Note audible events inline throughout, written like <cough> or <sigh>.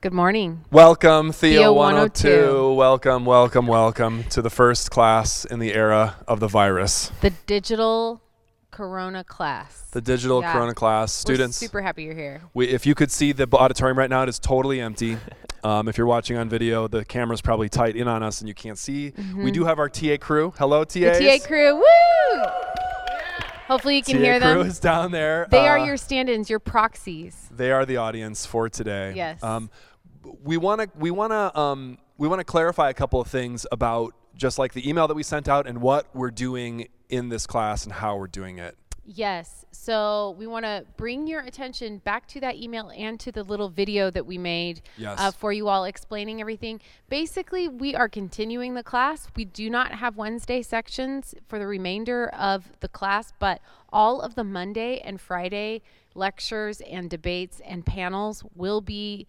Good morning. Welcome, Theo, Theo 102. 102. Welcome, welcome, welcome to the first class in the era of the virus. The digital Corona class. The digital Yeah. Corona class. We're Students, super happy you're here. we, if you could see the auditorium right now, it is totally empty. Um, if you're watching on video, the camera's probably tight in on us and you can't see. We do have our TA crew. Hello, TAs. Mm-hmm. The TA crew. Woo! Hopefully you can TA hear crew is down there. They are Uh, your stand-ins, your proxies. They are the audience for today. Yes. Um, we want to we want to um, we want to clarify a couple of things about just like the email that we sent out and what we're doing in this class and how we're doing it. Yes. So we want to bring your attention back to that email and to the little video that we made Yes. uh, for you all explaining everything. Basically, we are continuing the class. We do not have Wednesday sections for the remainder of the class, but all of the Monday and Friday lectures and debates and panels will be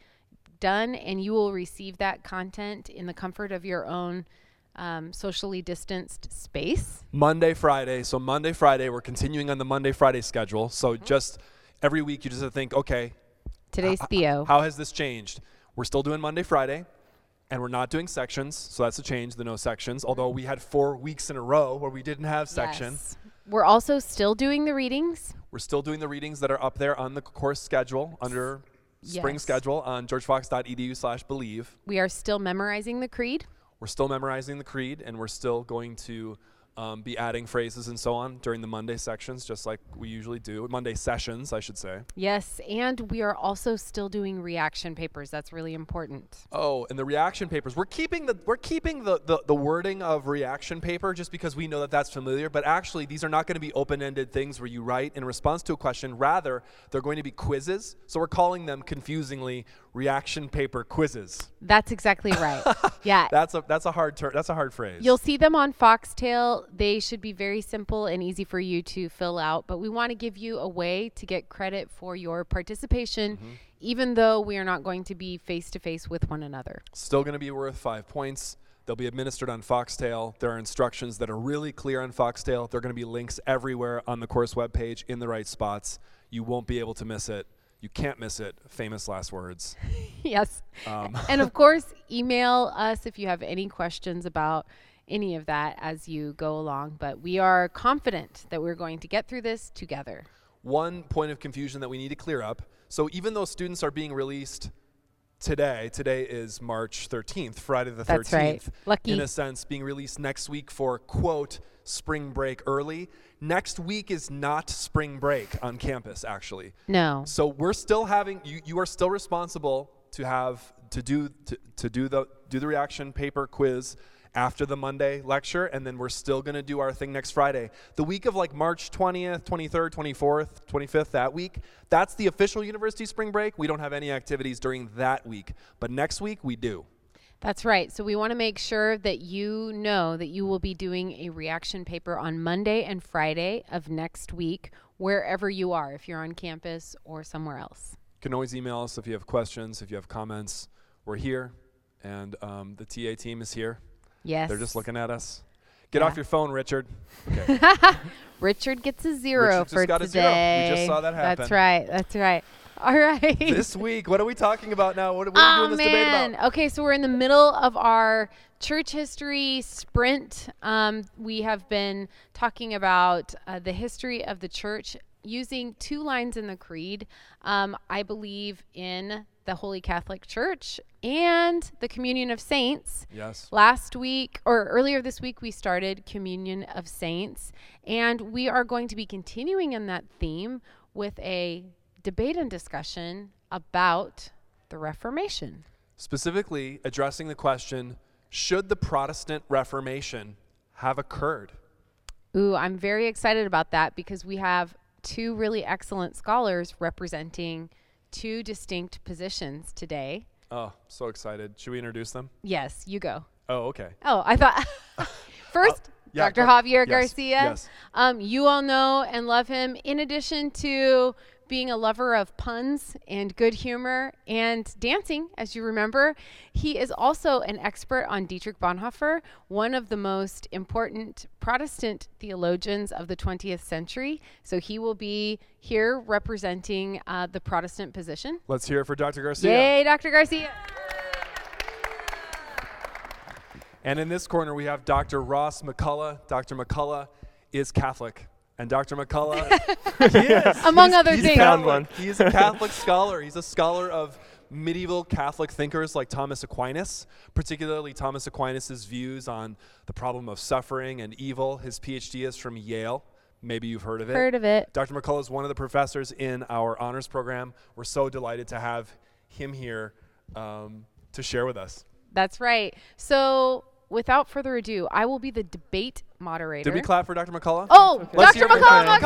done, and you will receive that content in the comfort of your own um, socially distanced space. Monday, Friday. So Monday, Friday, we're continuing on the Monday, Friday schedule. So just every week, you just have to think, okay, Today's Theo. how has this changed? We're still doing Monday, Friday, and we're not doing sections. So that's a change, the no sections. Although we had four weeks in a row where we didn't have sections. Yes. We're also still doing the readings. We're still doing the readings that are up there on the course schedule under spring schedule on georgefox.edu slash believe. We are still memorizing the creed. We're still memorizing the creed, and we're still going to um, be adding phrases and so on during the Monday sections, just like we usually do. Monday sessions, I should say. Yes, and we are also still doing reaction papers. That's really important. Oh, and the reaction papers. We're keeping the we're keeping the, the, the wording of reaction paper just because we know that that's familiar. But actually, these are not going to be open-ended things where you write in response to a question. Rather, they're going to be quizzes. So we're calling them confusingly reaction paper quizzes. That's exactly right. <laughs> yeah. That's a that's a hard ter- that's a hard phrase. You'll see them on Foxtale. They should be very simple and easy for you to fill out, but we want to give you a way to get credit for your participation, Mm-hmm. even though we are not going to be face to face with one another. Still going to be worth five points. They'll be administered on Foxtale. There are instructions that are really clear on Foxtale. There are going to be links everywhere on the course webpage in the right spots. You won't be able to miss it. You can't miss it. Famous last words. <laughs> yes. Um, and of <laughs> course, email us if you have any questions about any of that as you go along. But we are confident that we're going to get through this together. One point of confusion that we need to clear up. So even though students are being released today, today is March 13th, Friday the 13th. That's right. Lucky. In a sense, being released next week for quote spring break early. Next week is not spring break on campus actually. No. So we're still having you you are still responsible to have to do to, to do the do the reaction paper quiz after the Monday lecture and then we're still going to do our thing next Friday. The week of like March 20th, 23rd, 24th, 25th that week, that's the official university spring break. We don't have any activities during that week, but next week we do. That's right. So we want to make sure that you know that you will be doing a reaction paper on Monday and Friday of next week, wherever you are, if you're on campus or somewhere else. You can always email us if you have questions, if you have comments. We're here and um, the TA team is here. Yes. They're just looking at us. Get Yeah. off your phone, Richard. Okay. <laughs> Richard gets a zero Richard just for got a today. zero. We just saw that happen. That's right. That's right. <laughs> All right. this week, what are we talking about now? What, are we oh doing this debate man. about? Okay, so we're in the middle of our church history sprint. Um, we have been talking about uh, the history of the church using two lines in the creed. Um, I believe in the Holy Catholic Church and the communion of saints. Yes. Last week or earlier this week, we started Communion of Saints, and we are going to be continuing in that theme with a debate and discussion about the Reformation. Specifically, addressing the question should the Protestant Reformation have occurred? Ooh, I'm very excited about that because we have two really excellent scholars representing two distinct positions today. Oh, so excited. Should we introduce them? Yes, you go. Oh, okay. Oh, I thought <laughs> first, <laughs> yeah, Dr. Javier yes, Garcia. yes. Um, you all know and love him. In addition to being a lover of puns and good humor and dancing, as you remember, he is also an expert on Dietrich Bonhoeffer, one of the most important Protestant theologians of the 20th century. So he will be here representing uh, the Protestant position. Let's hear it for Dr. Garcia. Yay, Dr. Garcia. And in this corner, we have Dr. Ross McCullough. Dr. McCullough is Catholic. And Dr. McCullough, <laughs> Among other he's things. found Catholic. one. He's a Catholic scholar. He's a scholar of medieval Catholic thinkers like Thomas Aquinas, particularly Thomas Aquinas' views on the problem of suffering and evil. His PhD is from Yale. Maybe you've heard of it. Heard of it. Dr. McCullough is one of the professors in our honors program. We're so delighted to have him here um, to share with us. That's right. So, without further ado, I will be the debate moderator. Did we clap for Dr. McCullough? Oh, Let's Dr. McCullough.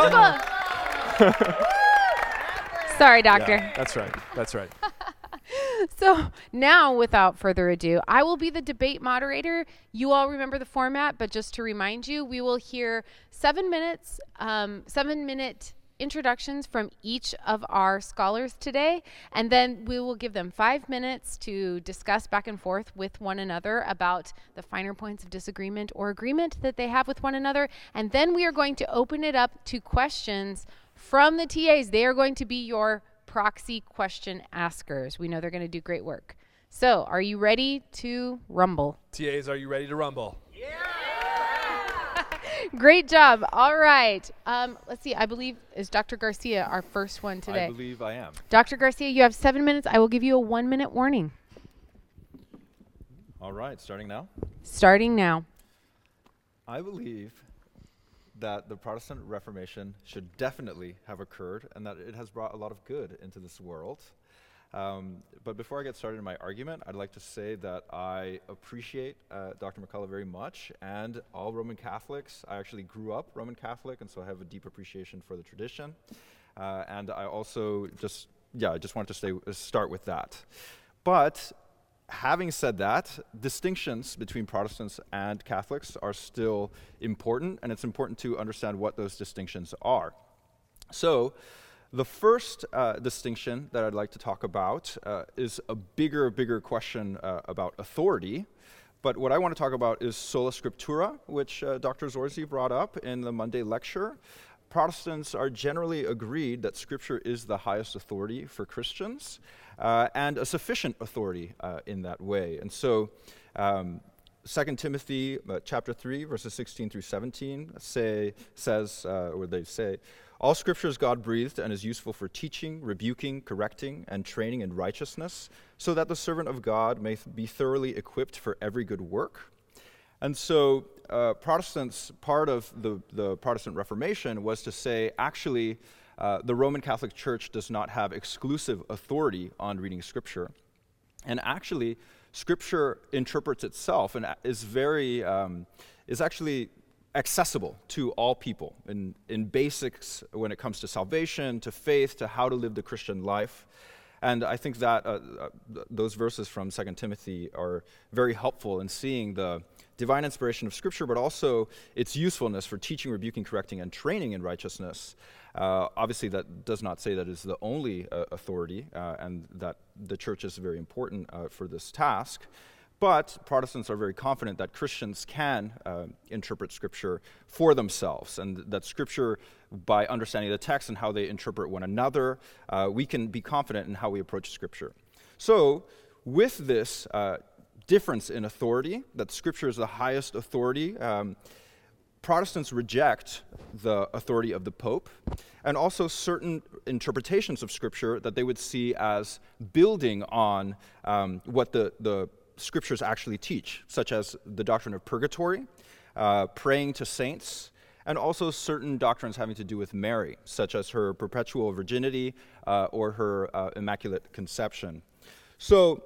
McCullough. <laughs> Sorry, doctor. Yeah, that's right. That's right. <laughs> So now, without further ado, I will be the debate moderator. You all remember the format, but just to remind you, we will hear seven minutes, um, seven minute introductions from each of our scholars today, and then we will give them five minutes to discuss back and forth with one another about the finer points of disagreement or agreement that they have with one another, and then we are going to open it up to questions from the TAs. They are going to be your proxy question askers. We know they're going to do great work. So, are you ready to rumble? TAs, are you ready to rumble? Great job. All right. Um, let's see. I believe is Dr. Garcia our first one today. I believe I am. Dr. Garcia, you have seven minutes. I will give you a one minute warning. All right, starting now. Starting now. I believe that the Protestant Reformation should definitely have occurred and that it has brought a lot of good into this world. Um, but before I get started in my argument, I'd like to say that I appreciate uh, Dr. McCullough very much and all Roman Catholics. I actually grew up Roman Catholic, and so I have a deep appreciation for the tradition. Uh, and I also just, yeah, I just wanted to stay, start with that. But having said that, distinctions between Protestants and Catholics are still important, and it's important to understand what those distinctions are. So, the first uh, distinction that I'd like to talk about uh, is a bigger, bigger question uh, about authority. But what I want to talk about is sola scriptura, which uh, Dr. Zorzi brought up in the Monday lecture. Protestants are generally agreed that Scripture is the highest authority for Christians uh, and a sufficient authority uh, in that way. And so, um, 2 Timothy uh, chapter 3, verses 16 through 17 say, says, uh, or they say, All scripture is God breathed and is useful for teaching, rebuking, correcting, and training in righteousness, so that the servant of God may be thoroughly equipped for every good work. And so, uh, Protestants, part of the, the Protestant Reformation was to say, actually, uh, the Roman Catholic Church does not have exclusive authority on reading Scripture. And actually, Scripture interprets itself and is very, um, is actually accessible to all people in, in basics when it comes to salvation, to faith, to how to live the Christian life. And I think that uh, uh, those verses from 2 Timothy are very helpful in seeing the divine inspiration of Scripture, but also its usefulness for teaching, rebuking, correcting, and training in righteousness. Uh, obviously, that does not say that it's the only uh, authority uh, and that the church is very important uh, for this task. But Protestants are very confident that Christians can uh, interpret Scripture for themselves, and that Scripture, by understanding the text and how they interpret one another, uh, we can be confident in how we approach Scripture. So, with this uh, difference in authority, that Scripture is the highest authority, um, Protestants reject the authority of the Pope and also certain interpretations of Scripture that they would see as building on um, what the, the Scriptures actually teach, such as the doctrine of purgatory, uh, praying to saints, and also certain doctrines having to do with Mary, such as her perpetual virginity uh, or her uh, immaculate conception. So,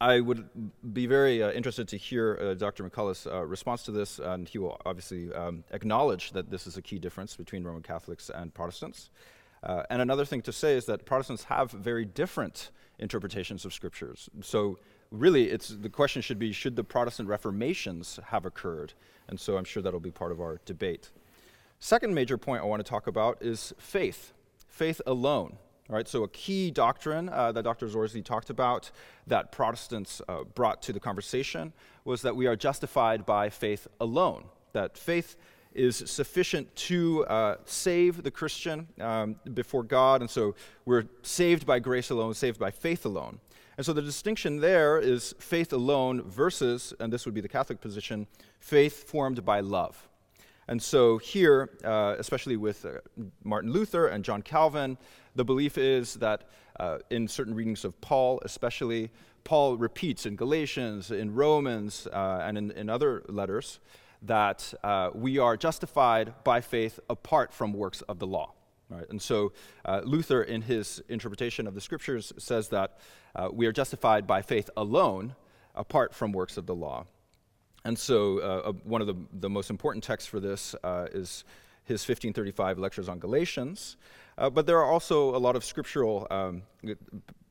I would be very uh, interested to hear uh, Dr. McCullough's uh, response to this, and he will obviously um, acknowledge that this is a key difference between Roman Catholics and Protestants. Uh, and another thing to say is that Protestants have very different interpretations of scriptures. So, really, it's, the question should be should the Protestant reformations have occurred? And so, I'm sure that'll be part of our debate. Second major point I want to talk about is faith. faith alone. All right, so a key doctrine uh, that Dr. Zorzi talked about that Protestants uh, brought to the conversation was that we are justified by faith alone, that faith is sufficient to uh, save the Christian um, before God, and so we're saved by grace alone, saved by faith alone. And so the distinction there is faith alone versus, and this would be the Catholic position, faith formed by love. And so here, uh, especially with uh, Martin Luther and John Calvin, the belief is that uh, in certain readings of Paul, especially, Paul repeats in Galatians, in Romans, uh, and in, in, other letters that uh, we are justified by faith apart from works of the law. Right? And so uh, Luther, in his interpretation of the scriptures, says that we are justified by faith alone apart from works of the law. And so, uh, uh, one of the, the most important texts for this uh, is his 1535 lectures on Galatians. Uh, but there are also a lot of scriptural um,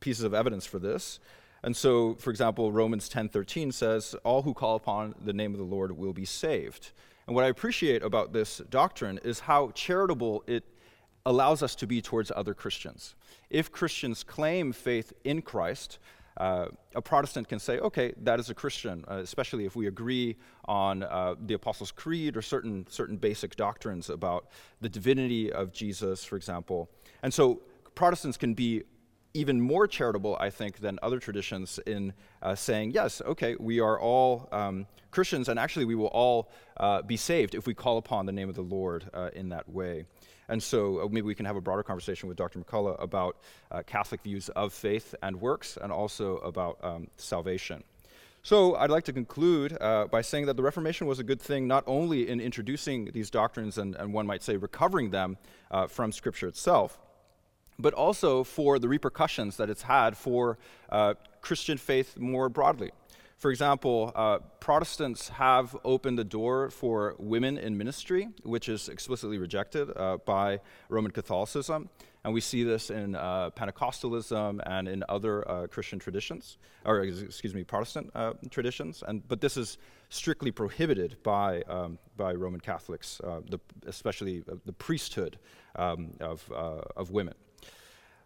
pieces of evidence for this. And so, for example, Romans 10:13 says, "All who call upon the name of the Lord will be saved." And what I appreciate about this doctrine is how charitable it allows us to be towards other Christians. If Christians claim faith in Christ, uh, a Protestant can say, okay, that is a Christian, uh, especially if we agree on uh, the Apostles' Creed or certain, certain basic doctrines about the divinity of Jesus, for example. And so Protestants can be even more charitable, I think, than other traditions in uh, saying, yes, okay, we are all um, Christians, and actually we will all uh, be saved if we call upon the name of the Lord uh, in that way. And so uh, maybe we can have a broader conversation with Dr. McCullough about uh, Catholic views of faith and works, and also about um, salvation. So I'd like to conclude uh, by saying that the Reformation was a good thing not only in introducing these doctrines and, and one might say recovering them uh, from Scripture itself, but also for the repercussions that it's had for uh, Christian faith more broadly. For example, uh, Protestants have opened the door for women in ministry, which is explicitly rejected uh, by Roman Catholicism. And we see this in uh, Pentecostalism and in other uh, Christian traditions, or excuse me, Protestant uh, traditions. And, but this is strictly prohibited by, um, by Roman Catholics, uh, the, especially the priesthood um, of, of women.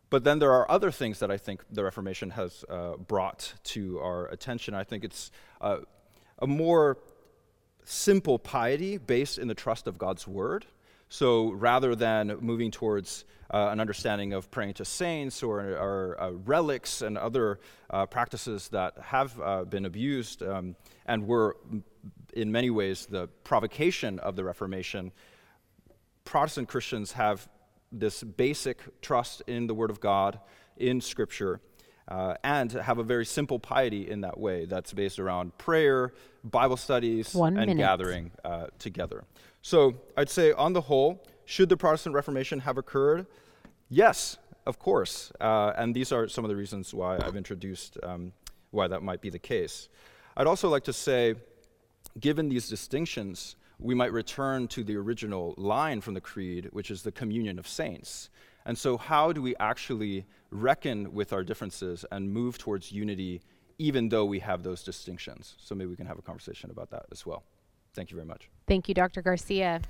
But then there are other things that I think the Reformation has uh, brought to our attention. I think it's uh, a more simple piety based in the trust of God's Word. So rather than moving towards uh, an understanding of praying to saints or, or uh, relics and other uh, practices that have uh, been abused um, and were, in many ways, the provocation of the Reformation, Protestant Christians have this basic trust in the Word of God, in Scripture, uh, and have a very simple piety in that way that's based around prayer, Bible studies, One and minute. gathering uh, together. So I'd say, on the whole, should the Protestant Reformation have occurred? Yes, of course. Uh, and these are some of the reasons why I've introduced um, why that might be the case. I'd also like to say, given these distinctions, we might return to the original line from the Creed, which is the communion of saints. And so, how do we actually reckon with our differences and move towards unity, even though we have those distinctions? So, maybe we can have a conversation about that as well. Thank you very much. Thank you, Dr. Garcia.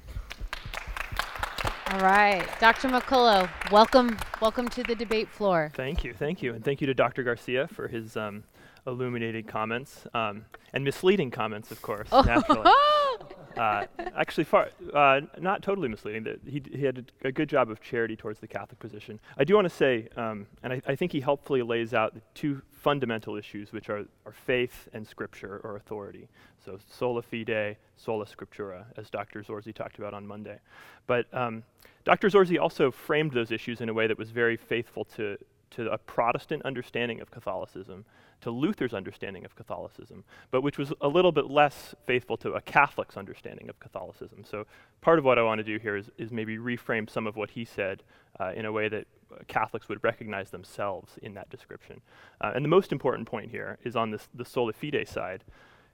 All right, Dr. McCullough, welcome, welcome to the debate floor. Thank you, thank you, and thank you to Dr. Garcia for his um, illuminated comments um, and misleading comments, of course, naturally. <laughs> uh, actually, far uh, not totally misleading. He, he had a, a, good job of charity towards the Catholic position. I do want to say, um, and I, I, think he helpfully lays out the two fundamental issues, which are, are faith and Scripture or authority. So sola fide, sola scriptura, as Dr. Zorzi talked about on Monday. But um, Dr. Zorzi also framed those issues in a way that was very faithful to to a Protestant understanding of Catholicism, to Luther's understanding of Catholicism, but which was a little bit less faithful to a Catholic's understanding of Catholicism. So part of what I want to do here is, is maybe reframe some of what he said uh, in a way that Catholics would recognize themselves in that description. Uh, and the most important point here is on this, the sola fide side,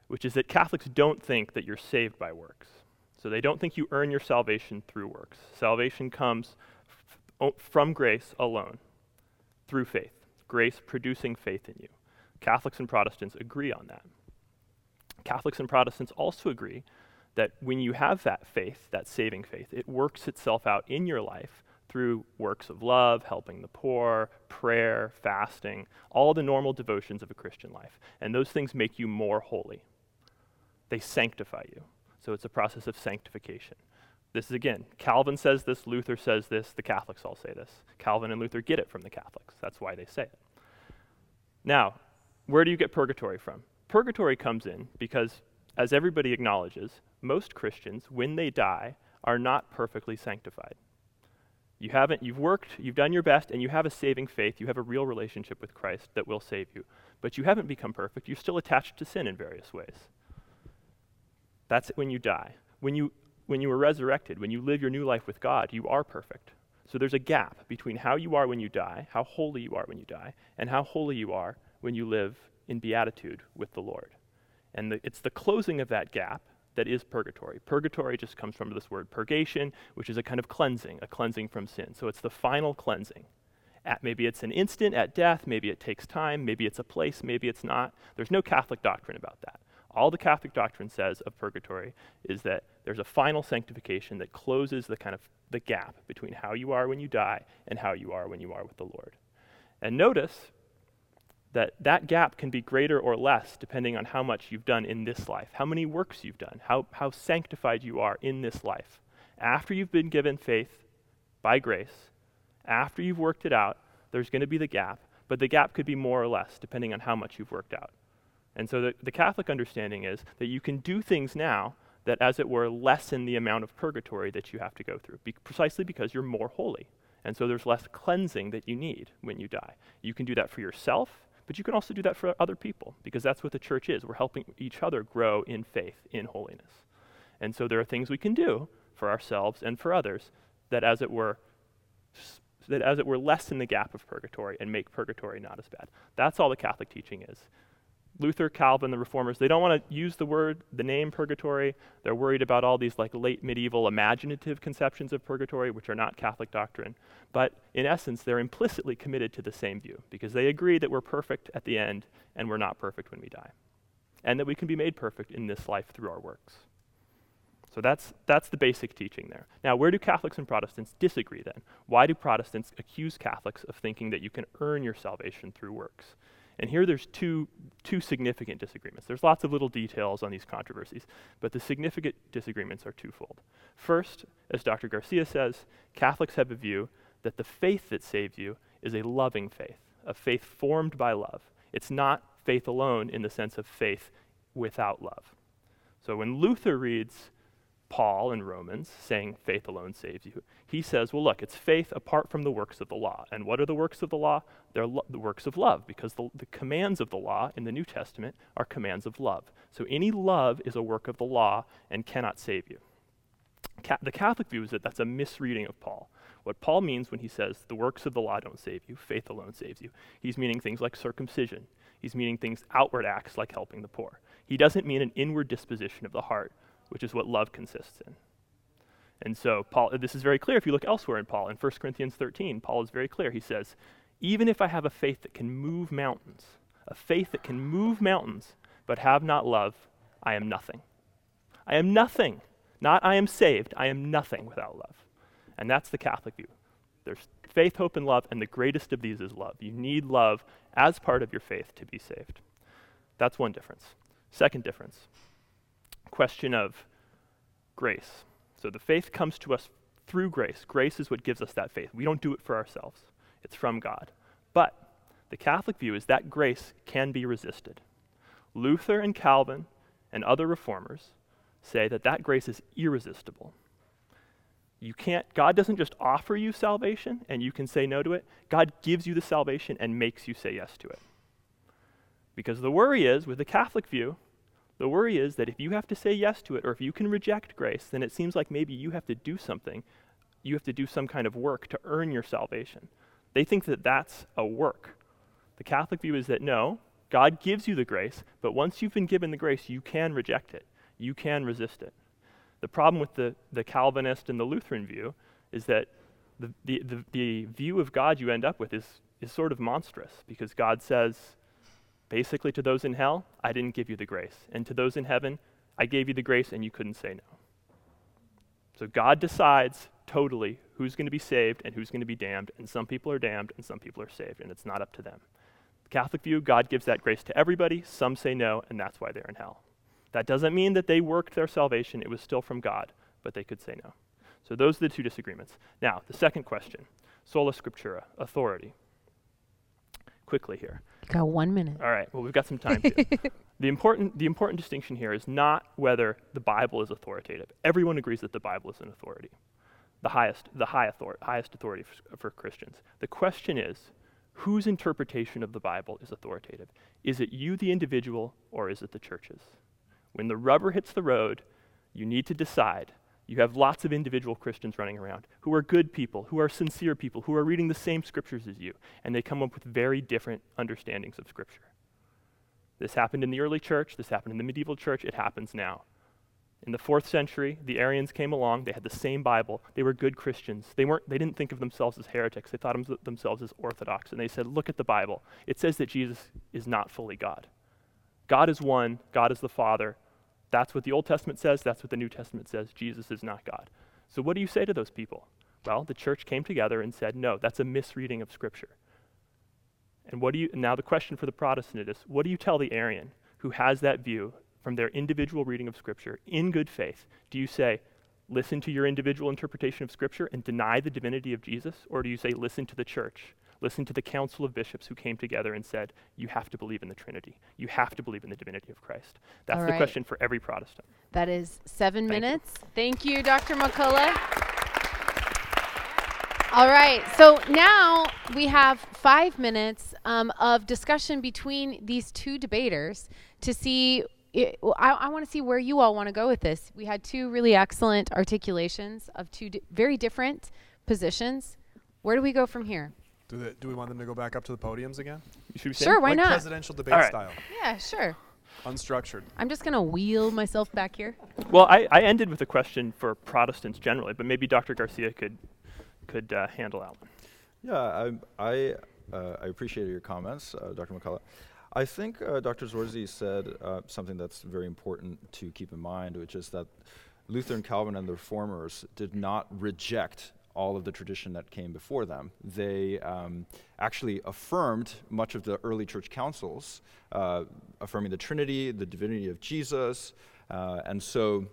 which is that Catholics don't think that you're saved by works. So they don't think you earn your salvation through works. Salvation comes f- from grace alone through faith, grace producing faith in you. Catholics and Protestants agree on that. Catholics and Protestants also agree that when you have that faith, that saving faith, it works itself out in your life through works of love, helping the poor, prayer, fasting, all the normal devotions of a Christian life. And those things make you more holy. They sanctify you. So it's a process of sanctification. This is again, Calvin says this, Luther says this, the Catholics all say this. Calvin and Luther get it from the Catholics. That's why they say it. Now, where do you get purgatory from? Purgatory comes in because, as everybody acknowledges, most Christians, when they die, are not perfectly sanctified. You haven't, you've worked, you've done your best, and you have a saving faith. You have a real relationship with Christ that will save you. But you haven't become perfect. You're still attached to sin in various ways. That's it. when you die. When you, when you are resurrected, when you live your new life with God, you are perfect. So there's a gap between how you are when you die, how holy you are when you die, and how holy you are when you live in beatitude with the Lord. And the, it's the closing of that gap that is purgatory. Purgatory just comes from this word purgation, which is a kind of cleansing, a cleansing from sin. So it's the final cleansing. At, maybe it's an instant at death, maybe it takes time, maybe it's a place, maybe it's not. There's no Catholic doctrine about that. All the Catholic doctrine says of purgatory is that there's a final sanctification that closes the kind of the gap between how you are when you die and how you are when you are with the Lord. And notice that that gap can be greater or less depending on how much you've done in this life, how many works you've done, how, how sanctified you are in this life. After you've been given faith by grace, after you've worked it out, there's going to be the gap, but the gap could be more or less depending on how much you've worked out. And so the, the Catholic understanding is that you can do things now that, as it were, lessen the amount of purgatory that you have to go through, be- precisely because you're more holy. And so there's less cleansing that you need when you die. You can do that for yourself, but you can also do that for other people because that's what the church is. We're helping each other grow in faith, in holiness. And so there are things we can do for ourselves and for others that, as it were, that as it were lessen the gap of purgatory and make purgatory not as bad. That's all the Catholic teaching is. Luther, Calvin, the reformers, they don't want to use the word, the name purgatory. They're worried about all these like late medieval imaginative conceptions of purgatory, which are not Catholic doctrine. But in essence, they're implicitly committed to the same view because they agree that we're perfect at the end and we're not perfect when we die. And that we can be made perfect in this life through our works. So that's, that's the basic teaching there. Now, where do Catholics and Protestants disagree then? Why do Protestants accuse Catholics of thinking that you can earn your salvation through works? And here there's two, two significant disagreements. There's lots of little details on these controversies, but the significant disagreements are twofold. First, as Dr. Garcia says, Catholics have a view that the faith that saves you is a loving faith, a faith formed by love. It's not faith alone in the sense of faith without love. So when Luther reads Paul in Romans saying faith alone saves you, he says, well, look, it's faith apart from the works of the law. And what are the works of the law? They're lo- the works of love, because the, the commands of the law in the New Testament are commands of love. So any love is a work of the law and cannot save you. Ca- the Catholic view is that that's a misreading of Paul. What Paul means when he says the works of the law don't save you, faith alone saves you, he's meaning things like circumcision. He's meaning things outward acts like helping the poor. He doesn't mean an inward disposition of the heart, which is what love consists in. And so Paul this is very clear if you look elsewhere in Paul in 1 Corinthians 13, Paul is very clear. He says, "Even if I have a faith that can move mountains, a faith that can move mountains, but have not love, I am nothing. I am nothing. Not I am saved, I am nothing without love." And that's the Catholic view. There's faith, hope, and love, and the greatest of these is love. You need love as part of your faith to be saved. That's one difference. Second difference question of grace. So the faith comes to us through grace. Grace is what gives us that faith. We don't do it for ourselves, it's from God. But the Catholic view is that grace can be resisted. Luther and Calvin and other reformers say that that grace is irresistible. You can't, God doesn't just offer you salvation and you can say no to it. God gives you the salvation and makes you say yes to it. Because the worry is, with the Catholic view, the worry is that if you have to say yes to it or if you can reject grace, then it seems like maybe you have to do something. You have to do some kind of work to earn your salvation. They think that that's a work. The Catholic view is that no, God gives you the grace, but once you've been given the grace, you can reject it. You can resist it. The problem with the, the Calvinist and the Lutheran view is that the, the, the, the view of God you end up with is, is sort of monstrous because God says, Basically, to those in hell, I didn't give you the grace. And to those in heaven, I gave you the grace and you couldn't say no. So God decides totally who's going to be saved and who's going to be damned, and some people are damned and some people are saved, and it's not up to them. The Catholic view, God gives that grace to everybody. Some say no, and that's why they're in hell. That doesn't mean that they worked their salvation, it was still from God, but they could say no. So those are the two disagreements. Now, the second question sola scriptura, authority. Quickly here. Got one minute. All right, well, we've got some time <laughs> the, important, the important distinction here is not whether the Bible is authoritative. Everyone agrees that the Bible is an authority, the highest, the high author- highest authority for, for Christians. The question is whose interpretation of the Bible is authoritative? Is it you, the individual, or is it the churches? When the rubber hits the road, you need to decide you have lots of individual Christians running around who are good people, who are sincere people, who are reading the same scriptures as you, and they come up with very different understandings of Scripture. This happened in the early church, this happened in the medieval church, it happens now. In the fourth century, the Arians came along, they had the same Bible, they were good Christians. They, weren't, they didn't think of themselves as heretics, they thought of themselves as orthodox, and they said, Look at the Bible. It says that Jesus is not fully God. God is one, God is the Father, that's what the Old Testament says, that's what the New Testament says. Jesus is not God. So, what do you say to those people? Well, the church came together and said, no, that's a misreading of Scripture. And what do you, now the question for the Protestant is, what do you tell the Arian who has that view from their individual reading of Scripture in good faith? Do you say, listen to your individual interpretation of Scripture and deny the divinity of Jesus? Or do you say, listen to the church Listen to the council of bishops who came together and said, You have to believe in the Trinity. You have to believe in the divinity of Christ. That's the question for every Protestant. That is seven Thank minutes. You. Thank you, Dr. McCullough. All right, so now we have five minutes um, of discussion between these two debaters to see. It, I, I want to see where you all want to go with this. We had two really excellent articulations of two di- very different positions. Where do we go from here? Do, they, do we want them to go back up to the podiums again? Sure, why like not? presidential debate right. style. Yeah, sure. Unstructured. I'm just going to wheel myself back here. Well, I, I ended with a question for Protestants generally, but maybe Dr. Garcia could could uh, handle that one. Yeah, I I, uh, I appreciate your comments, uh, Dr. McCullough. I think uh, Dr. Zorzi said uh, something that's very important to keep in mind, which is that Luther and Calvin and the Reformers did not reject all of the tradition that came before them. They um, actually affirmed much of the early church councils, uh, affirming the Trinity, the divinity of Jesus. Uh, and so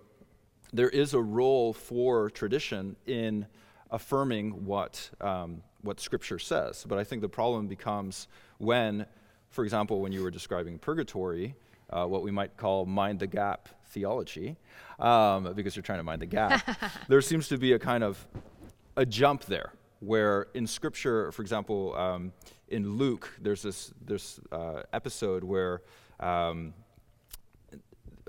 there is a role for tradition in affirming what, um, what Scripture says. But I think the problem becomes when, for example, when you were describing purgatory, uh, what we might call mind the gap theology, um, because you're trying to mind the gap, <laughs> there seems to be a kind of a jump there where in scripture, for example, um, in Luke, there's this, this uh, episode where um,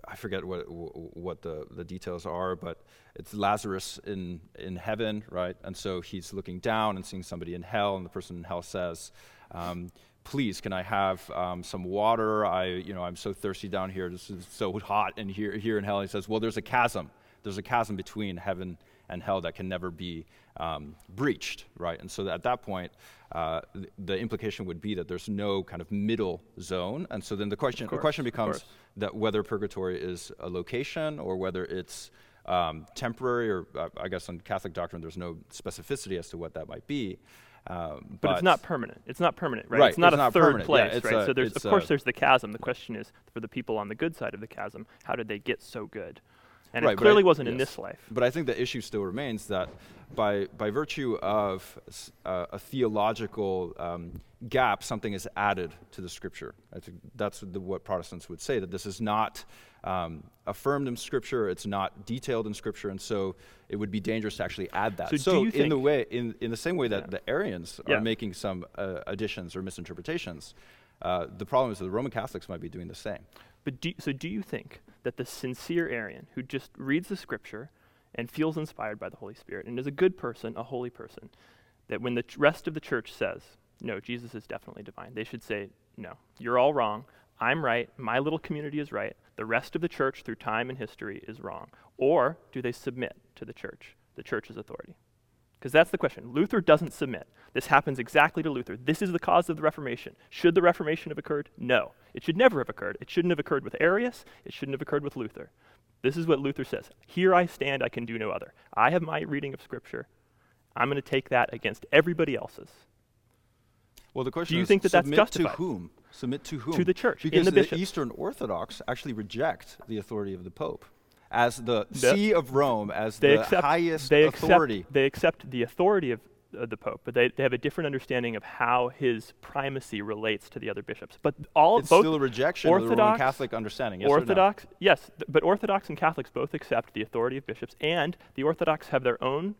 I forget what, what the, the details are, but it's Lazarus in, in heaven, right? And so he's looking down and seeing somebody in hell, and the person in hell says, um, please can i have um, some water? I you know i'm so thirsty down here. This is so hot and here here in hell. He says well there's a chasm. There's a chasm between heaven and hell that can never be um, breached, right? And so at that point, uh, the, the, implication would be that there's no kind of middle zone. And so then the question, course, the question becomes that whether purgatory is a location or whether it's um, temporary, or uh, I guess on Catholic doctrine, there's no specificity as to what that might be. Um, but, but, it's not permanent. It's not permanent, right? right it's not it's a not third permanent. place, yeah, right? A, so there's, of course, there's the chasm. The question is, for the people on the good side of the chasm, how did they get so good? And right, it clearly I, wasn't yes. in this life. But I think the issue still remains that by, by virtue of uh, a theological um, gap, something is added to the scripture. I think that's the, what Protestants would say, that this is not um, affirmed in scripture, it's not detailed in scripture, and so it would be dangerous to actually add that. So, so in the way, in, in the same way that yeah. the Arians yeah. are making some uh, additions or misinterpretations, uh, the problem is that the Roman Catholics might be doing the same. But do, so do you think that the sincere Arian who just reads the scripture and feels inspired by the Holy Spirit and is a good person, a holy person, that when the rest of the church says, no, Jesus is definitely divine, they should say, no, you're all wrong. I'm right. My little community is right. The rest of the church through time and history is wrong. Or do they submit to the church, the church's authority? Because that's the question. Luther doesn't submit. This happens exactly to Luther. This is the cause of the Reformation. Should the Reformation have occurred? No. It should never have occurred. It shouldn't have occurred with Arius. It shouldn't have occurred with Luther. This is what Luther says. Here I stand, I can do no other. I have my reading of Scripture. I'm going to take that against everybody else's. Well, the question you is, think that that's submit justified? to whom? Submit to whom? To the church, in Because the the. Eastern Orthodox actually reject the authority of the Pope as the, See of Rome, as They the accept, highest they authority. Accept, they accept the authority of uh, the Pope, but they, they have a different understanding of how his primacy relates to the other bishops. But all it's both still a rejection of the Roman Catholic understanding. Yes or no? Orthodox, yes, th- but Orthodox and Catholics both accept the authority of bishops, and the Orthodox have their own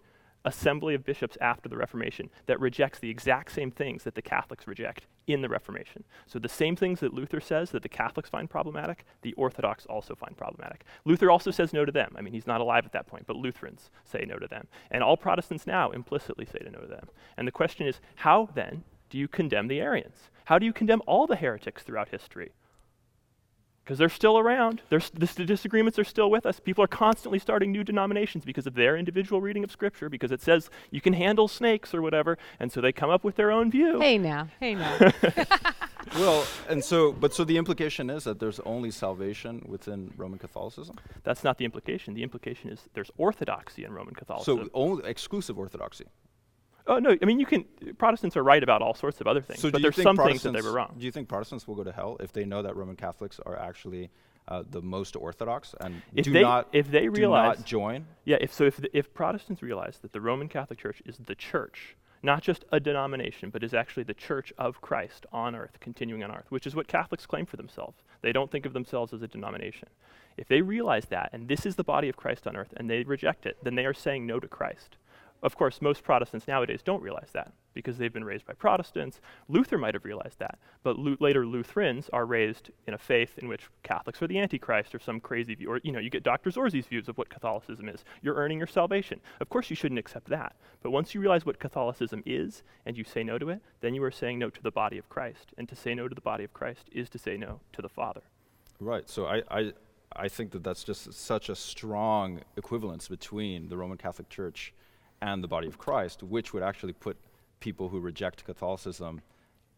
assembly of bishops after the Reformation that rejects the exact same things that the Catholics reject in the Reformation. So the same things that Luther says that the Catholics find problematic, the Orthodox also find problematic. Luther also says no to them. I mean, he's not alive at that point, but Lutherans say no to them. And all Protestants now implicitly say no to them. And the question is, how then do you condemn the Arians? How do you condemn all the heretics throughout history? Because they're still around. There's, the disagreements are still with us. People are constantly starting new denominations because of their individual reading of Scripture, because it says you can handle snakes or whatever, and so they come up with their own view. Hey now, hey now. <laughs> Well, and so, but so the implication is that there's only salvation within Roman Catholicism. That's not the implication. The implication is there's orthodoxy in Roman Catholicism. So only exclusive Orthodoxy. Oh no, I mean you can. Protestants are right about all sorts of other things, So but there's some things that they were wrong. Do you think Protestants will go to hell if they know that Roman Catholics are actually uh, the most Orthodox and If do they- not if they do not join? Yeah, if so, if the, if Protestants realize that the Roman Catholic Church is the church, not just a denomination, but is actually the church of Christ on earth, continuing on earth, which is what Catholics claim for themselves. They don't think of themselves as a denomination. If they realize that, and this is the body of Christ on earth, and they reject it, then they are saying no to Christ. Of course, most Protestants nowadays don't realize that because they've been raised by Protestants. Luther might have realized that, but later Lutherans are raised in a faith in which Catholics are the Antichrist or some crazy view. Or, you know, you get Dr. Zorzi's views of what Catholicism is. You're earning your salvation. Of course, you shouldn't accept that. But once you realize what Catholicism is and you say no to it, then you are saying no to the body of Christ. And to say no to the body of Christ is to say no to the Father. Right. So I, I, I think that that's just such a strong equivalence between the Roman Catholic Church and the body of Christ, which would actually put people who reject Catholicism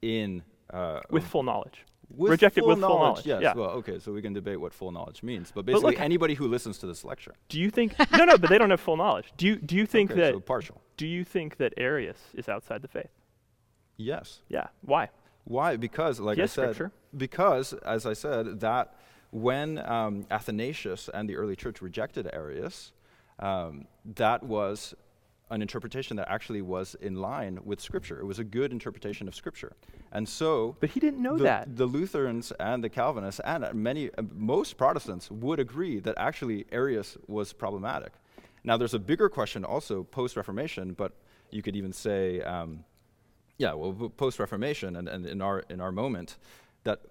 in uh, With full knowledge. with reject it full with full knowledge, Yes. yeah. Well, okay. So we can debate what full knowledge means, but But basically look- anybody who listens to this lecture. Do you think no no, but they don't have full knowledge. Do you do you think okay, that so partial? do you think that Arius is outside the faith? Yes. Yeah. Why? Why? Because, like Yes, I said, Scripture. because, as I said, that when um, Athanasius and the early church rejected Arius, um, that was an interpretation that actually was in line with Scripture. It was a good interpretation of Scripture. And so, But he didn't know the, that. the Lutherans and the Calvinists and many, uh, most Protestants would agree that actually Arius was problematic. Now, there's a bigger question also post Reformation, but you could even say, um, yeah, well, post Reformation and, and in, our, in our moment, that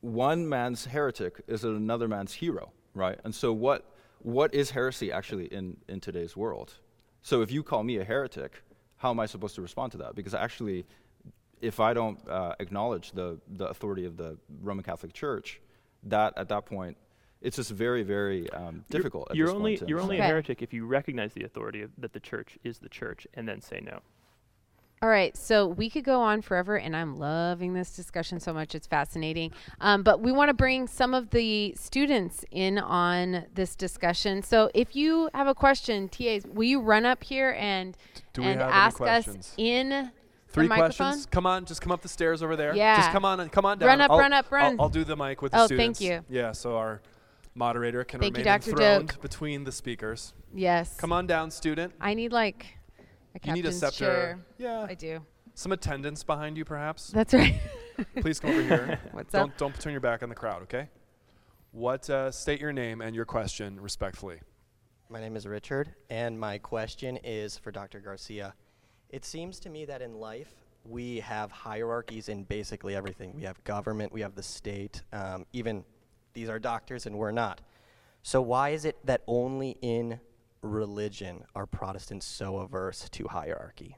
one man's heretic is another man's hero, right? And so, what, what is heresy actually in, in today's world? So, if you call me a heretic, how am I supposed to respond to that? Because actually, if I don't uh, acknowledge the, the authority of the Roman Catholic Church, that at that point, it's just very, very um, You're- difficult. at You're this only point you're only a heretic if you recognize the authority of, that the church is the church and then say no. All right, so we could go on forever, and I'm loving this discussion so much. It's fascinating. Um, but we want to bring some of the students in on this discussion. So if you have a question, TAs, will you run up here and, Do and ask us in Three questions. Come on, just come up the stairs over there. Yeah. Just come on come on down. Run up, I'll- run up, run. I'll, I'll do the mic with the Oh, students. thank you. Yeah, so our moderator can Thank you, remain Dr. enthroned Doak. between the speakers. Yes. Come on down, student. I need like a You need a captain's scepter. chair. Yeah. I do. Some attendants behind you, perhaps. That's right. <laughs> Please come over here. <laughs> What's don't up? don't turn your back on the crowd, okay? What? Uh, state your name and your question respectfully. My name is Richard, and my question is for Dr. Garcia. It seems to me that in life, we have hierarchies in basically everything. We have government, we have the state, um, even these are doctors and we're not. So, why is it that only in religion are Protestants so averse to hierarchy?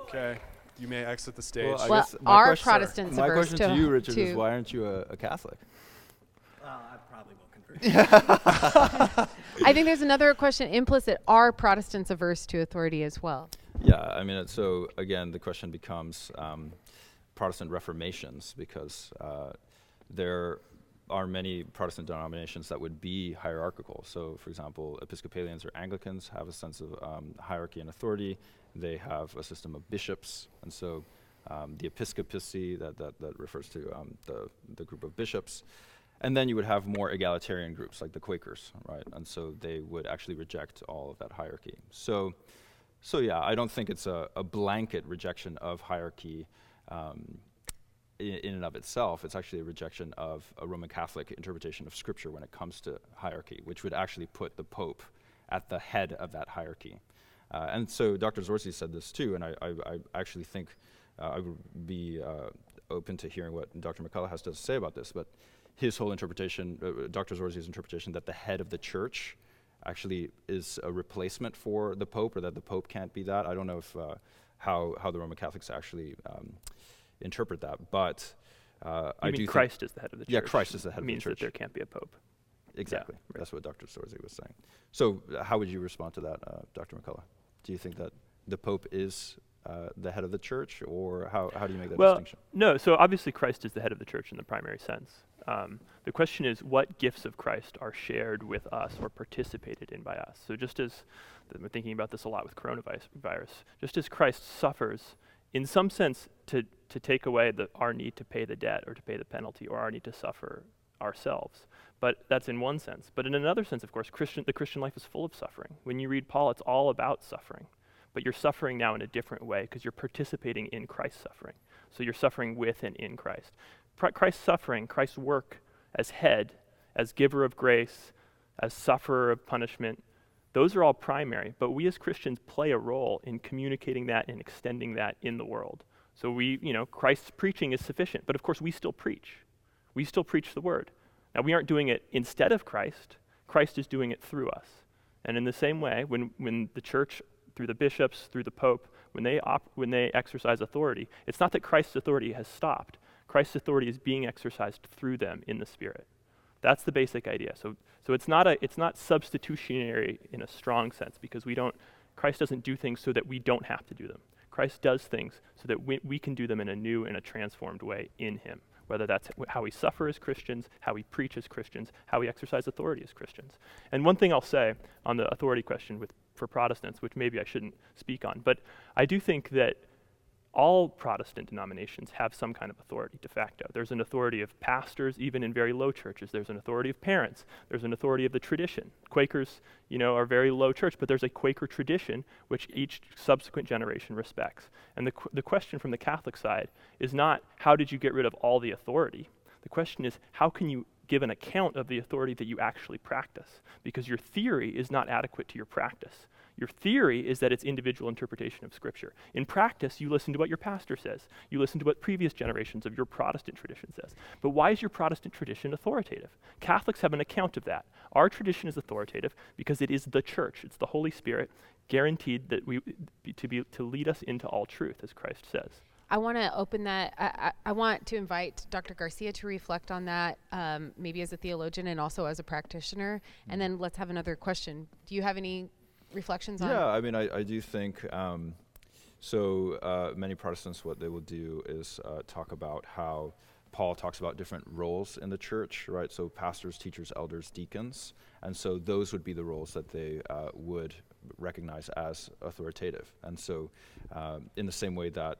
Okay. You may exit the stage. Well, I Well, guess my are question- Protestants My averse question to, to- you, Richard, to- is why aren't you a, a Catholic? I probably won't convert. <laughs> <laughs> I think there's another question implicit. Are Protestants averse to authority as well? Yeah, I mean, it- so again, the question becomes um, Protestant reformations because uh, there, are many Protestant denominations that would be hierarchical. So, for example, Episcopalians or Anglicans have a sense of um, hierarchy and authority. They have a system of bishops, and so um, the episcopacy that, that, that refers to um, the, the group of bishops. And then you would have more egalitarian groups like the Quakers, right? And so they would actually reject all of that hierarchy. So, so yeah, I don't think it's a, a blanket rejection of hierarchy um, in, and of itself. It's actually a rejection of a Roman Catholic interpretation of Scripture when it comes to hierarchy, which would actually put the Pope at the head of that hierarchy. Uh, and so Dr. Zorzi said this too, and I, I, I actually think uh, I would be uh, open to hearing what Dr. McCullough has to say about this. But his whole interpretation, uh, Dr. Zorzi's interpretation, that the head of the church actually is a replacement for the Pope, or that the Pope can't be that. I don't know if uh, how how the Roman Catholics actually um, interpret that, but uh, I do Christ is the head of the church. Yeah, Christ is the head of the church. Means that there can't be a Pope. Exactly. Yeah, right. That's what Dr. Zorzi was saying. So, uh, how would you respond to that, uh, Dr. McCullough? Do you think that the Pope is uh, the head of the church, or how, how do you make that well, distinction? No, so obviously Christ is the head of the church in the primary sense. Um, the question is, what gifts of Christ are shared with us or participated in by us? So just as we're thinking about this a lot with coronavirus, just as Christ suffers, in some sense, to to take away the, our need to pay the debt or to pay the penalty or our need to suffer ourselves. But that's in one sense. But in another sense, of course, Christian, the Christian life is full of suffering. When you read Paul, it's all about suffering but you're suffering now in a different way because you're participating in Christ's suffering. So you're suffering with and in Christ. Christ's suffering, Christ's work as head, as giver of grace, as sufferer of punishment, those are all primary, but we as Christians play a role in communicating that and extending that in the world. So we, you know, Christ's preaching is sufficient, but of course we still preach. We still preach the word. Now we aren't doing it instead of Christ, Christ is doing it through us. And in the same way, when, when the church through the bishops, through the pope, when they, op- when they exercise authority, it's not that Christ's authority has stopped. Christ's authority is being exercised through them in the Spirit. That's the basic idea. So, so it's, not a, it's not substitutionary in a strong sense because we don't, Christ doesn't do things so that we don't have to do them. Christ does things so that we, we can do them in a new and a transformed way in Him whether that's how we suffer as Christians, how we preach as Christians, how we exercise authority as Christians. And one thing I'll say on the authority question with, for Protestants, which maybe I shouldn't speak on, but I do think that all Protestant denominations have some kind of authority de facto. There's an authority of pastors, even in very low churches. There's an authority of parents. There's an authority of the tradition. Quakers, you know, are very low church, but there's a Quaker tradition which each subsequent generation respects. And the, the question from the Catholic side is not how did you get rid of all the authority? The question is how can you give an account of the authority that you actually practice? Because your theory is not adequate to your practice. Your theory is that it's individual interpretation of Scripture. In practice, you listen to what your pastor says. You listen to what previous generations of your Protestant tradition says. But why is your Protestant tradition authoritative? Catholics have an account of that. Our tradition is authoritative because it is the church. It's the Holy Spirit guaranteed that we to be to lead us into all truth, as Christ says. I want to open that. I, I, I, want to invite Dr. Garcia to reflect on that, um, maybe as a theologian and also as a practitioner. Mm-hmm. And then let's have another question. Do you have any reflections on? Yeah, I mean, I, I do think um, so. Uh, many Protestants, what they will do is uh, talk about how Paul talks about different roles in the church, right? So pastors, teachers, elders, deacons, and so those would be the roles that they uh, would recognize as authoritative. And so, um, in the same way that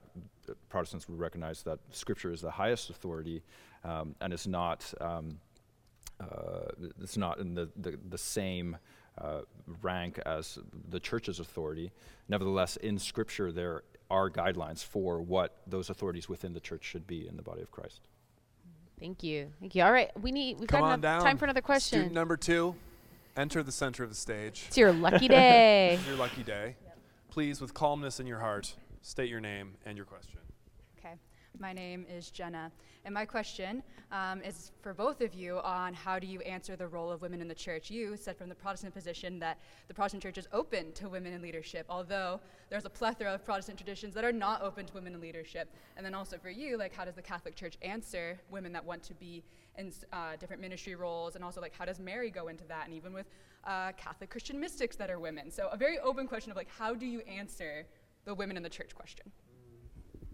Protestants would recognize that Scripture is the highest authority, um, and it's not um, uh, it's not in the the, the same uh, rank as the church's authority. Nevertheless, in Scripture, there are guidelines for what those authorities within the church should be in the body of Christ. Thank you. Thank you. All right, we need we've Come got enough time for another question. Student number two, enter the center of the stage. It's your lucky <laughs> day. it's your lucky day. Yep. Please, with calmness in your heart, state your name and your question. My name is Jenna. And my question um, is for both of you on how do you answer the role of women in the church? You said from the Protestant position that the Protestant church is open to women in leadership, although there's a plethora of Protestant traditions that are not open to women in leadership. And then also for you, like how does the Catholic Church answer women that want to be in uh, different ministry roles? And also like how does Mary go into that? And even with uh, Catholic Christian mystics that are women. So a very open question of like how do you answer the women in the church question?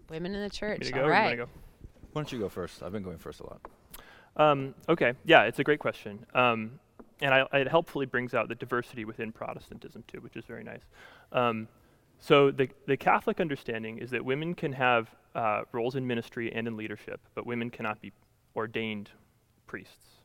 Women in the church. All right. Why don't you go first? I've been going first a lot. Um, okay, yeah, it's a great question. Um, and I, it helpfully brings out the diversity within Protestantism too, which is very nice. Um, so the, the Catholic understanding is that women can have uh, roles in ministry and in leadership, but women cannot be ordained priests.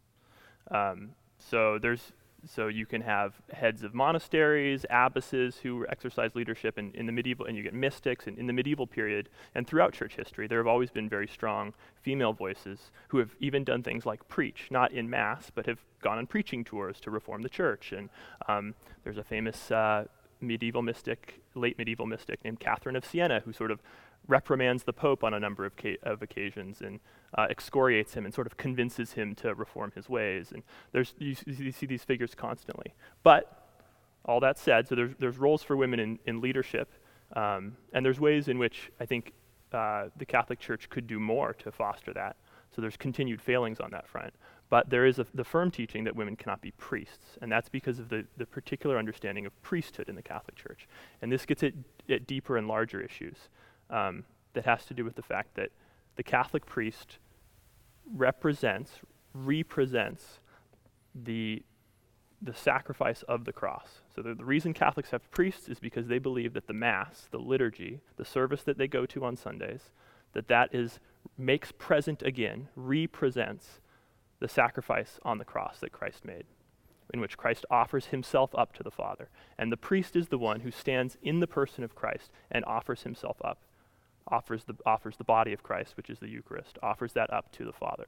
Um, so there's so you can have heads of monasteries, abbesses who exercise leadership in, in the medieval, and you get mystics. And in the medieval period and throughout church history, there have always been very strong female voices who have even done things like preach, not in mass, but have gone on preaching tours to reform the church. And um, there's a famous uh, medieval mystic, late medieval mystic named Catherine of Siena, who sort of reprimands the Pope on a number of, ca- of occasions and uh, excoriates him and sort of convinces him to reform his ways. And there's, you, you see these figures constantly. But all that said, so there's, there's roles for women in, in leadership, um, and there's ways in which I think uh, the Catholic Church could do more to foster that. So there's continued failings on that front. But there is a, the firm teaching that women cannot be priests, and that's because of the, the particular understanding of priesthood in the Catholic Church. And this gets at, at deeper and larger issues um, that has to do with the fact that the Catholic priest represents, represents the, the sacrifice of the cross. So the, the reason Catholics have priests is because they believe that the Mass, the liturgy, the service that they go to on Sundays, that that is makes present again, represents the sacrifice on the cross that Christ made, in which Christ offers himself up to the Father. And the priest is the one who stands in the person of Christ and offers himself up, offers the, offers the body of Christ, which is the Eucharist, offers that up to the Father.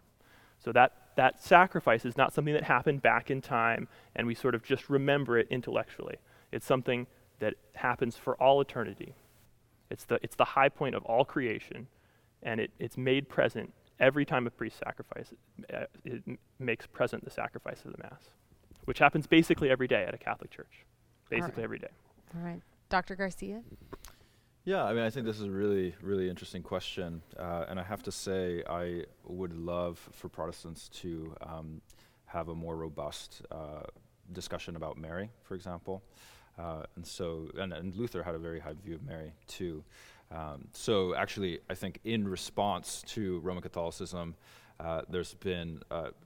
So that, that sacrifice is not something that happened back in time and we sort of just remember it intellectually. It's something that happens for all eternity. It's the, it's the high point of all creation, and it, it's made present every time a priest sacrifices, uh, it makes present the sacrifice of the Mass, which happens basically every day at a Catholic church. Basically right. every day. All right. Dr. Garcia? Yeah, I mean, I think this is a really, really interesting question. Uh, and I have to say, I would love for Protestants to um, have a more robust uh, discussion about Mary, for example. Uh, and so, and, and, Luther had a very high view of Mary, too. Um, so, actually, I think in response to Roman Catholicism, uh, there's been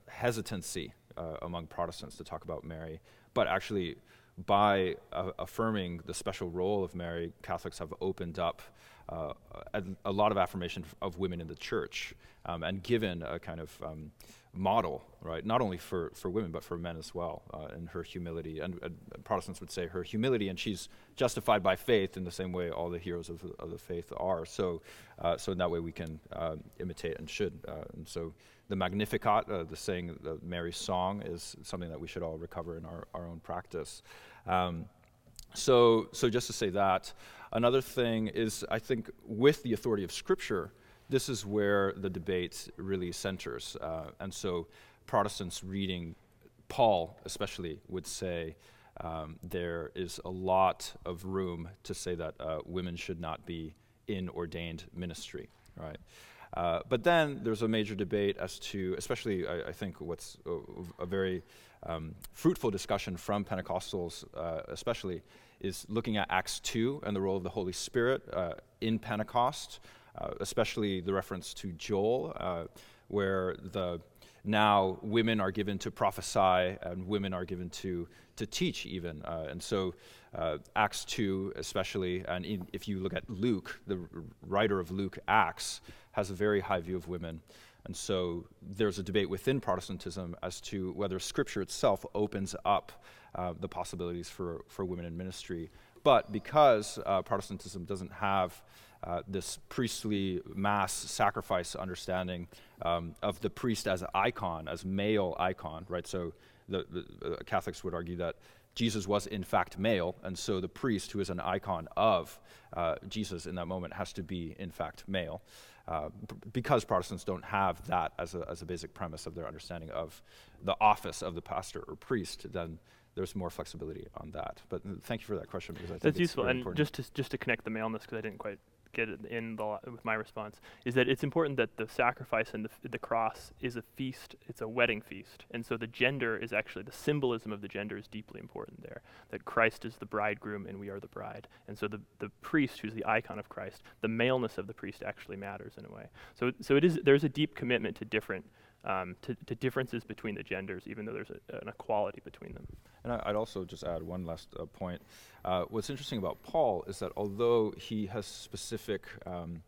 hesitancy uh, among Protestants to talk about Mary, but actually, by uh, affirming the special role of Mary, Catholics have opened up uh, a, a, lot of affirmation of women in the church um, and given a kind of um, model, right? Not only for, for women, but for men as well, uh, in her humility. And uh, Protestants would say her humility, and she's justified by faith in the same way all the heroes of, of the faith are. So, uh, so in that way we can uh, imitate and should. Uh, and so the Magnificat, uh, the saying, the Mary's song, is something that we should all recover in our, our own practice. Um, so, so just to say that, another thing is I think with the authority of Scripture, this is where the debate really centers. Uh, and so Protestants reading Paul, especially, would say um, there is a lot of room to say that uh, women should not be in ordained ministry, right? Uh, but then there's a major debate as to, especially I, I think what's a, a very um, fruitful discussion from Pentecostals, uh, especially, is looking at Acts 2 and the role of the Holy Spirit uh, in Pentecost, uh, especially the reference to Joel, uh, where the now women are given to prophesy and women are given to, to teach even. Uh, and so uh, Acts 2 especially, and in, if you look at Luke, the writer of Luke, Acts, has a very high view of women. And so there's a debate within Protestantism as to whether Scripture itself opens up uh, the possibilities for, for women in ministry. But because uh, Protestantism doesn't have uh, this priestly mass sacrifice understanding um, of the priest as icon, as male icon, right? So the, the uh, Catholics would argue that Jesus was in fact male, and so the priest, who is an icon of uh, Jesus in that moment, has to be in fact male. Uh, because Protestants don't have that as a, as a basic premise of their understanding of the office of the pastor or priest, then there's more flexibility on that. But uh, thank you for that question because I think that's useful. And important. just to just to connect the maleness, because I didn't quite get in the, with my response is that it's important that the sacrifice and the, the cross is a feast. It's a wedding feast, and so the gender is actually the symbolism of the gender is deeply important there. That Christ is the bridegroom and we are the bride, and so the the priest, who's the icon of Christ, the maleness of the priest actually matters in a way. So so it is there's a deep commitment to different um, to, to differences between the genders, even though there's a, an equality between them. And I, would also just add one last uh, point. Uh, what's interesting about Paul is that although he has specific um,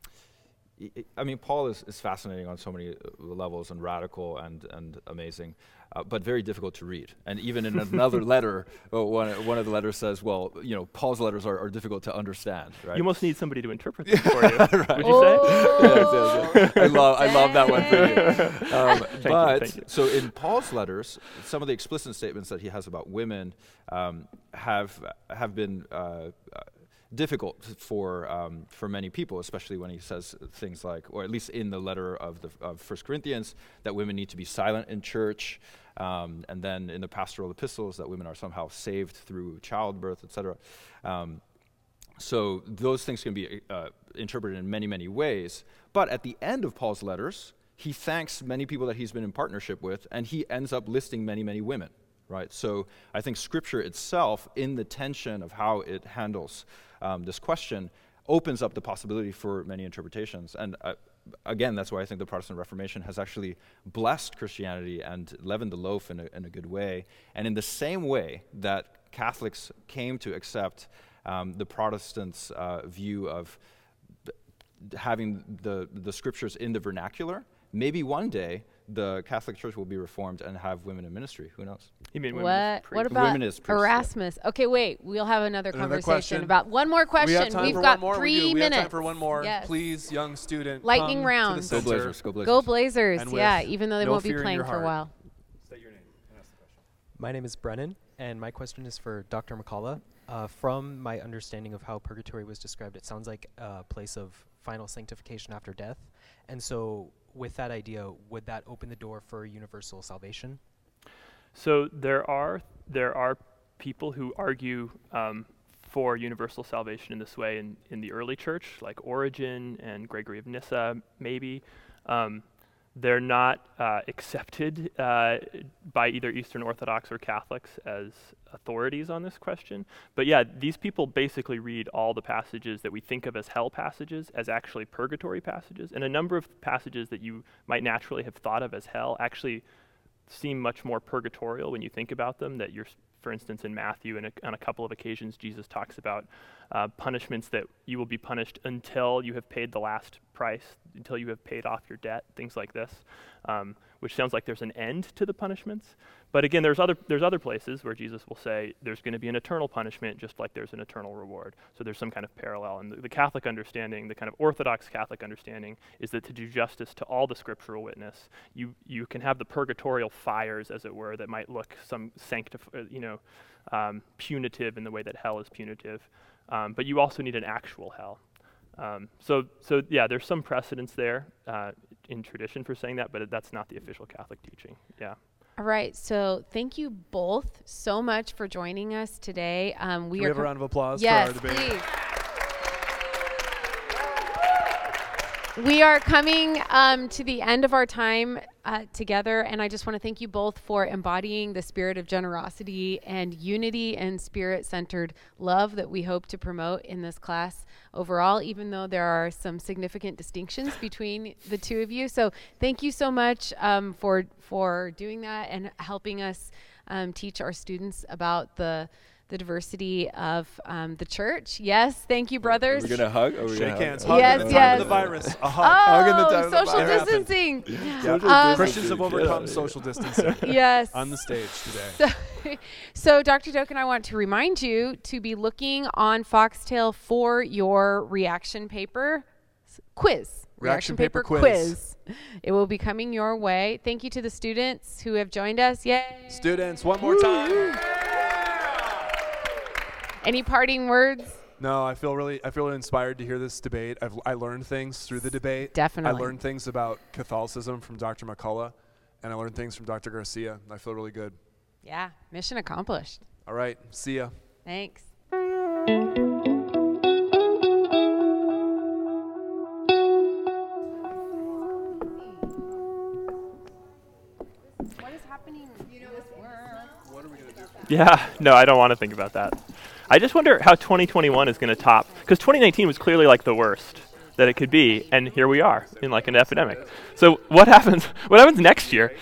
I mean, Paul is, is fascinating on so many uh, levels and radical and, and amazing, uh, but very difficult to read. And even in another <laughs> letter, uh, one, one of the letters says, well, you know, Paul's letters are, are difficult to understand, right? You must need somebody to interpret them for you. <laughs> right. Would you oh. say? <laughs> yes, yes, yes. I, love, I love that one for you. Um, but, you, you. so in Paul's letters, some of the explicit statements that he has about women um, have, have been uh, difficult for um, for many people, especially when he says things like, or at least in the letter of the of First Corinthians, that women need to be silent in church, um, and then in the pastoral epistles that women are somehow saved through childbirth, etc. Um, so those things can be uh, interpreted in many many ways. But at the end of Paul's letters, he thanks many people that he's been in partnership with, and he ends up listing many many women. Right. So I think Scripture itself, in the tension of how it handles um, this question opens up the possibility for many interpretations. And uh, again, that's why I think the Protestant Reformation has actually blessed Christianity and leavened the loaf in a, in a good way. And in the same way that Catholics came to accept um, the Protestants' uh, view of having the, the scriptures in the vernacular, maybe one day the Catholic Church will be reformed and have women in ministry. Who knows? You mean what? What about women as priests, Erasmus? Okay, wait. We'll have another, another conversation question. about one more question. We have time We've for got one more. three we minutes. We have time for one more. Yes. Please, young student. Lightning come round. To the go Blazers. Go Blazers. Go Blazers. Yeah, even though they no won't be playing for a while. State your name and ask the question. My name is Brennan, and my question is for Dr. McCullough. Uh, from my understanding of how purgatory was described, it sounds like a place of final sanctification after death. And so, with that idea, would that open the door for universal salvation? So there are there are people who argue um, for universal salvation in this way in, in the early church, like Origen and Gregory of Nyssa, maybe. Um, they're not uh, accepted uh, by either Eastern Orthodox or Catholics as authorities on this question. But yeah, these people basically read all the passages that we think of as hell passages as actually purgatory passages. And a number of passages that you might naturally have thought of as hell actually seem much more purgatorial when you think about them. That you're, for instance, in Matthew, and on a couple of occasions, Jesus talks about uh, punishments that you will be punished until you have paid the last price, until you have paid off your debt, things like this, um, which sounds like there's an end to the punishments. But again, there's other, there's other places where Jesus will say there's going to be an eternal punishment just like there's an eternal reward. So there's some kind of parallel. And the, the, Catholic understanding, the kind of Orthodox Catholic understanding, is that to do justice to all the scriptural witness, you, you can have the purgatorial fires, as it were, that might look some sanctif- uh, you know, um, punitive in the way that hell is punitive. Um, but you also need an actual hell. Um, so, so yeah, there's some precedence there uh, in tradition for saying that, but that's not the official Catholic teaching. Yeah. All right. So thank you both so much for joining us today. Um, we Can are we have a round of applause yes, for our debate. Please. We are coming um, to the end of our time uh, together, and I just want to thank you both for embodying the spirit of generosity and unity and spirit centered love that we hope to promote in this class overall, even though there are some significant distinctions between the two of you. So, thank you so much um, for, for doing that and helping us um, teach our students about the the diversity of um, the church. Yes, thank you, brothers. We're gonna hug. Or Shake hands. Hug yes, in the yes. time of the virus. A hug. Oh, hug in the time social of the virus. distancing. Yep. Um, Christians have overcome social distancing <laughs> yes. on the stage today. So, <laughs> so, Dr. and I want to remind you to be looking on Foxtale for your reaction paper quiz. Reaction, paper, quiz. It will be coming your way. Thank you to the students who have joined us. Yay! Students, one more time. Any parting words? No, I feel really, I feel really inspired to hear this debate. I've, I learned things through the debate. Definitely. I learned things about Catholicism from Dr. McCullough, and I learned things from Dr. Garcia. I feel really good. Yeah, mission accomplished. All right, see ya. Thanks. What is happening? You know, What are we gonna do? Yeah, no, I don't want to think about that. I just wonder how 2021 is going to top, because 2019 was clearly like the worst. that it could be, and here we are in like an epidemic. So what happens? <laughs> What happens next year?